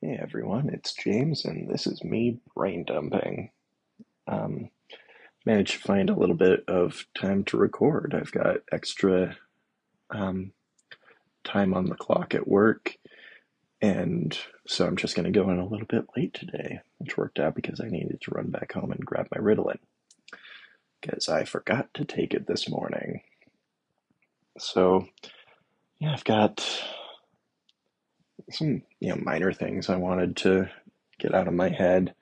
Hey everyone, it's James, and this is me brain dumping. Um, managed to find a little bit of time to record. I've got extra um, time on the clock at work, and so I'm just going to go in a little bit late today, which worked out because I needed to run back home and grab my Ritalin because I forgot to take it this morning. So, yeah, I've got some you know minor things I wanted to get out of my head.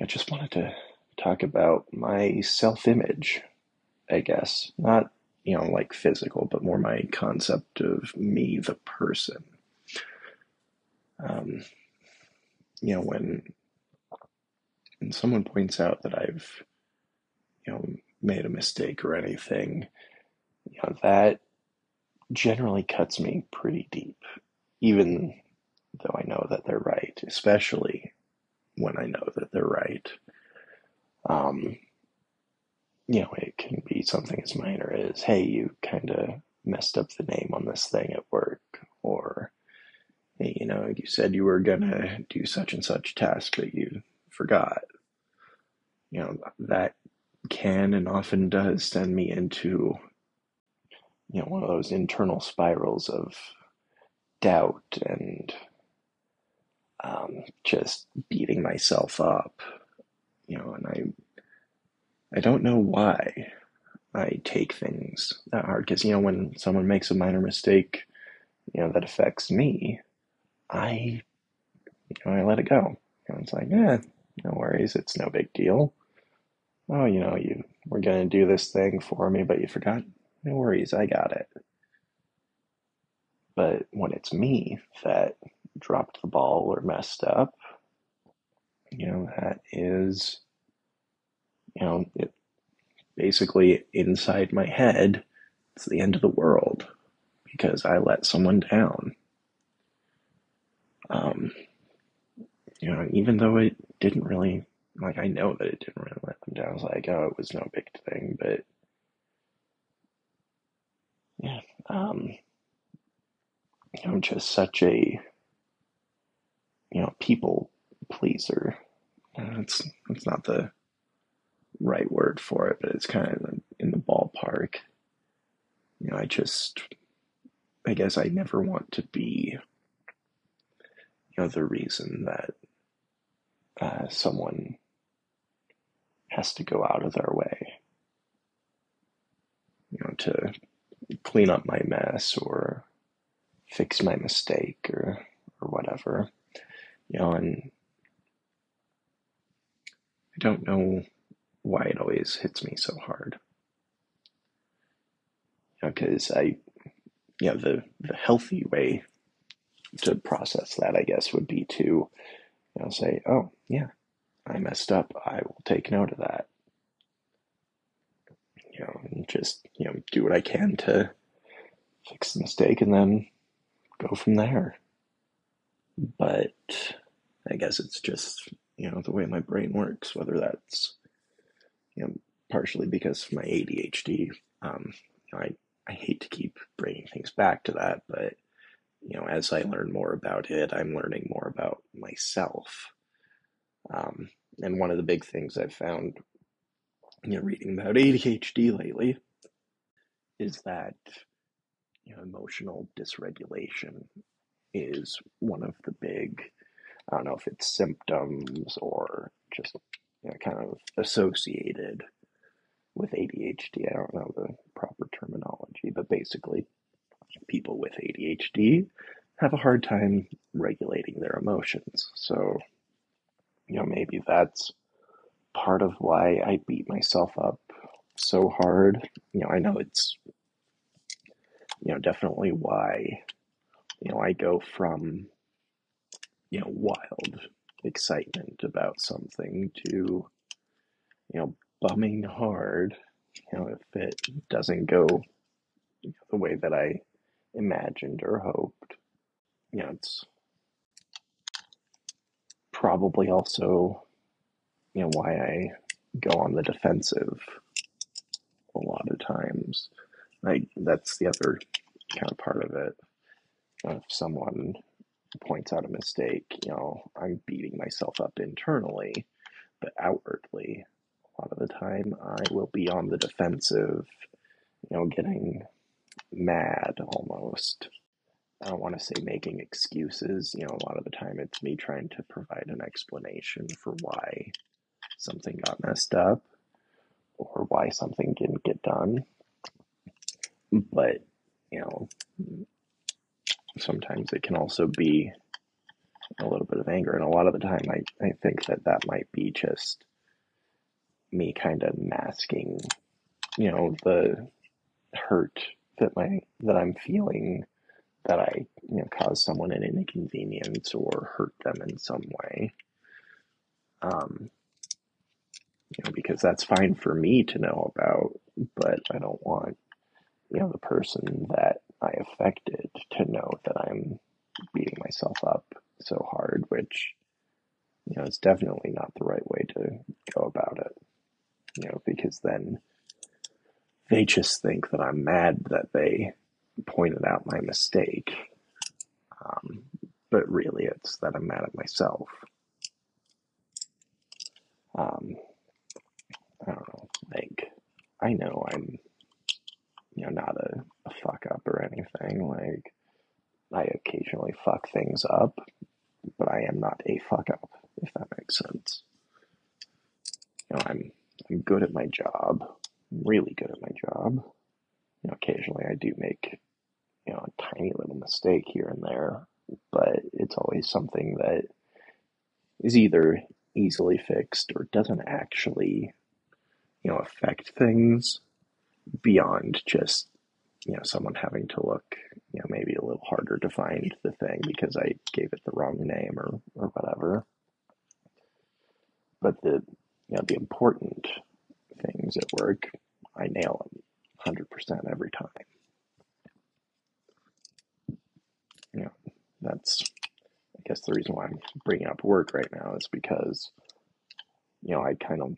I just wanted to talk about my self-image, I guess. Not, you know, like physical, but more my concept of me, the person. Um, you know, when, when someone points out that I've, you know, made a mistake or anything, you know, that generally cuts me pretty deep, even though I know that they're right, especially when I know that they're right. Um, you know, it can be something as minor as, hey, you kind of messed up the name on this thing at work, or, hey, you know, you said you were going to do such and such task, but you forgot. You know, that can and often does send me into, you know, one of those internal spirals of doubt and um, just beating myself up, you know, and I, I don't know why I take things that hard because you know when someone makes a minor mistake, you know that affects me, I, you know, I let it go. Know, it's like, eh, no worries, it's no big deal. Oh, you know, you were gonna do this thing for me, but you forgot. No worries, I got it. But when it's me that dropped the ball or messed up, you know, that is, you know, it basically inside my head, it's the end of the world because I let someone down. Um, you know, even though it didn't really, like, I know that it didn't really let them down. I was like, oh, it was no big thing, but yeah, um, you know, just such a, you know, people pleaser. It's, that's not the right word for it, but it's kind of in the ballpark. You know, I just, I guess I never want to be, you know, the reason that uh, someone has to go out of their way, you know, to clean up my mess or fix my mistake or or whatever, you know, and I don't know why it always hits me so hard. Because you know, I, you know, the, the healthy way to process that, I guess, would be to, you know, say, oh, yeah, I messed up. I will take note of that. You know, and just, you know, do what I can to fix the mistake and then go from there. But I guess it's just, you know, the way my brain works, whether that's, you know, partially because of my ADHD. Um, you know, I, I hate to keep bringing things back to that, but, you know, as I learn more about it, I'm learning more about myself. Um, and one of the big things I've found, you know, reading about ADHD lately is that, you know, emotional dysregulation is one of the big, I don't know if it's symptoms or just you know, kind of associated with ADHD. I don't know the proper terminology, but basically, people with ADHD have a hard time regulating their emotions. So, you know, maybe that's part of why I beat myself up so hard. You know, I know it's, you know, definitely why, you know, I go from, you know, wild excitement about something to, you know, bumming hard, you know, if it doesn't go the way that I imagined or hoped. You know, it's probably also, you know, why I go on the defensive a lot of times. Like that's the other kind of part of it. If someone, points out a mistake, you know, I'm beating myself up internally, but outwardly, a lot of the time, I will be on the defensive, you know, getting mad almost. I don't want to say making excuses. You know, a lot of the time it's me trying to provide an explanation for why something got messed up or why something didn't get done. But, you know, sometimes it can also be a little bit of anger. And a lot of the time, I, I think that that might be just me kind of masking, you know, the hurt that my that I'm feeling that I you know cause someone an inconvenience or hurt them in some way. Um, you know, because that's fine for me to know about, but I don't want you know the person that I affected to know that I'm beating myself up so hard, which you know is definitely not the right way to go about it. You know, because then they just think that I'm mad that they pointed out my mistake. Um, but really, it's that I'm mad at myself. Um, I don't know. Like, I know I'm, you know, not a, a fuck up or anything. Like, I occasionally fuck things up, but I am not a fuck up, if that makes sense. You know, I'm I'm good at my job. I'm really good at my job. You know, occasionally I do make, you know, a tiny little mistake here and there, but it's always something that is either easily fixed or doesn't actually, you know, affect things beyond just, you know, someone having to look, you know, maybe a little harder to find the thing because I gave it the wrong name or, or whatever. But the, you know, the important things at work, I nail them 100% every time. You know, that's, I guess, the reason why I'm bringing up work right now is because, you know, I kind of,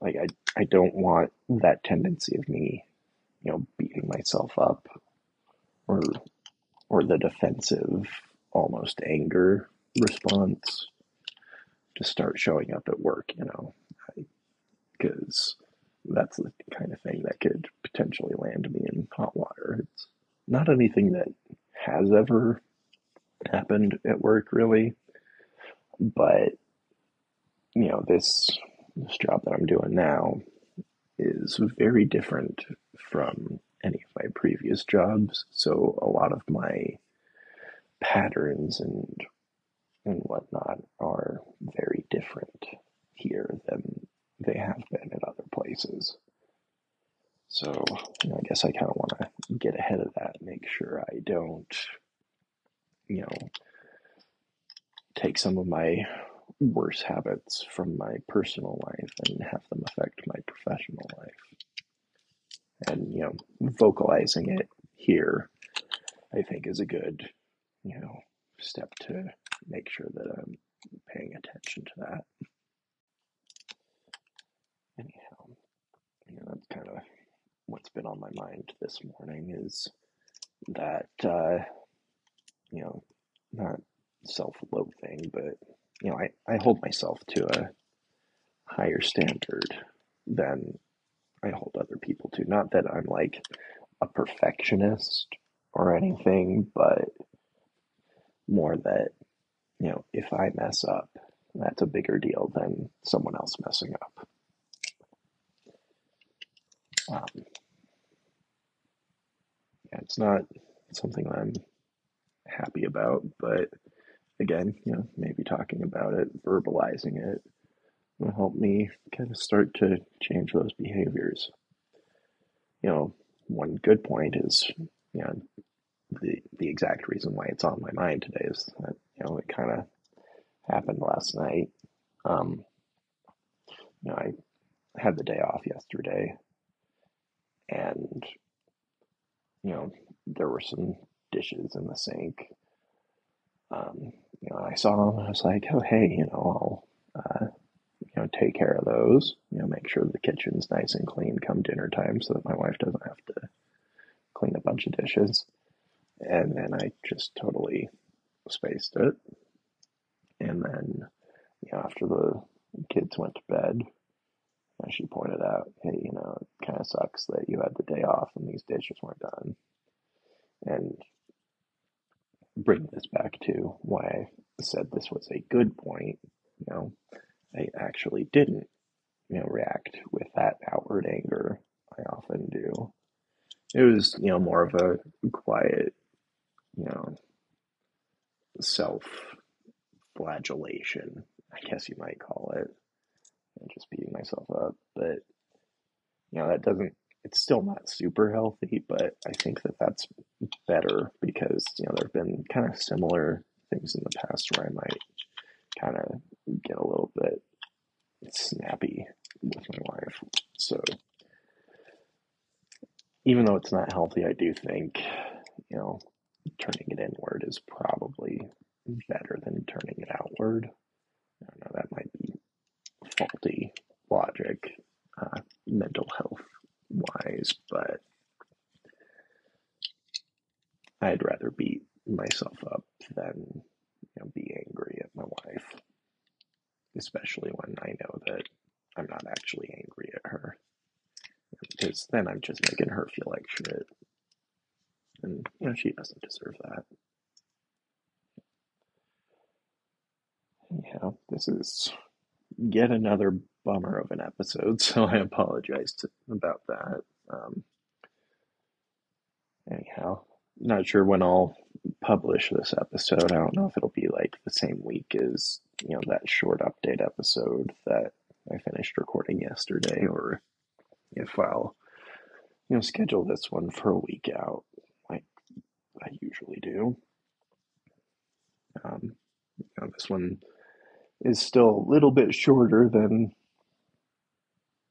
like, I, I don't want that tendency of me, you know, beating myself up or, or the defensive, almost anger response to start showing up at work, you know, because that's the kind of thing that could potentially land me in hot water. It's not anything that has ever happened at work, really, but you know, this this job that I'm doing now is very different from any of my previous jobs. So a lot of my patterns and and whatnot are very different here than they have been at other places. So you know, I guess I kind of want to get ahead of that, make sure I don't, you know, take some of my worse habits from my personal life and have them affect my professional life. And, you know, vocalizing it here, I think, is a good, you know, step to make sure that I'm paying attention to that. Anyhow, you know, that's kind of what's been on my mind this morning is that, uh, you know, not self loathing, but, you know, I, I hold myself to a higher standard than I hold people to. Not that I'm like a perfectionist or anything, but more that, you know, if I mess up, that's a bigger deal than someone else messing up. Um, yeah, it's not something I'm happy about, but again, you know, maybe talking about it, verbalizing it, will help me kind of start to change those behaviors. You know, one good point is, you know, the the exact reason why it's on my mind today is that you know it kind of happened last night. Um, you know, I had the day off yesterday, and you know there were some dishes in the sink. Um, you know, I saw them. And I was like, oh hey, you know, I'll uh, you know take care of those. You know, make sure the kitchen's nice and clean come dinner time, so that my wife doesn't have to clean a bunch of dishes. And then I just totally spaced it. And then, you know, after the kids went to bed, and she pointed out, hey, you know, it kind of sucks that you had the day off and these dishes weren't done. And bring this back to why I said this was a good point, you know, I actually didn't, you know, react with that outward anger I often do. It was, you know, more of a quiet, you know, self flagellation, I guess you might call it, and just beating myself up. But, you know, that doesn't, it's still not super healthy, but I think that that's better because, you know, there have been kind of similar things in the past where I might kind of get a little bit snappy with my wife. So, even though it's not healthy, I do think, you know, turning it inward is probably better than turning it outward. I don't know, that might be faulty logic, uh, mental health wise, but I'd rather beat myself up than you know, be angry at my wife, especially when I know that I'm not actually angry at her because then I'm just making her feel like shit. And, you know, she doesn't deserve that. Yeah, this is yet another bummer of an episode, so I apologize to, about that. Um, anyhow, not sure when I'll publish this episode. I don't know if it'll be like the same week as, you know, that short update episode that I finished recording yesterday, or if I'll, you know, schedule this one for a week out, like I usually do. Um, you know, this one is still a little bit shorter than,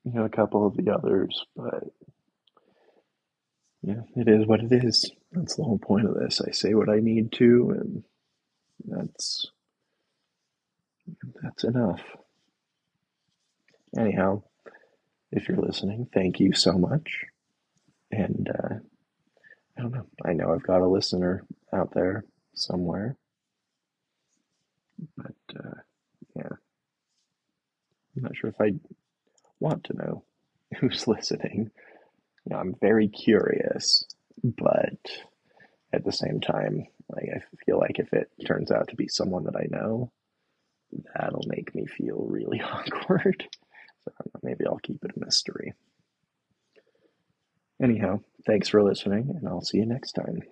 you know, a couple of the others, but yeah, it is what it is. That's the whole point of this. I say what I need to, and that's that's enough. Anyhow, if you're listening, thank you so much. And uh, I don't know. I know I've got a listener out there somewhere, but uh, yeah, I'm not sure if I want to know who's listening. You know, I'm very curious, but at the same time, like I feel like if it turns out to be someone that I know, that'll make me feel really awkward. So maybe I'll keep it a mystery. Anyhow, thanks for listening, and I'll see you next time.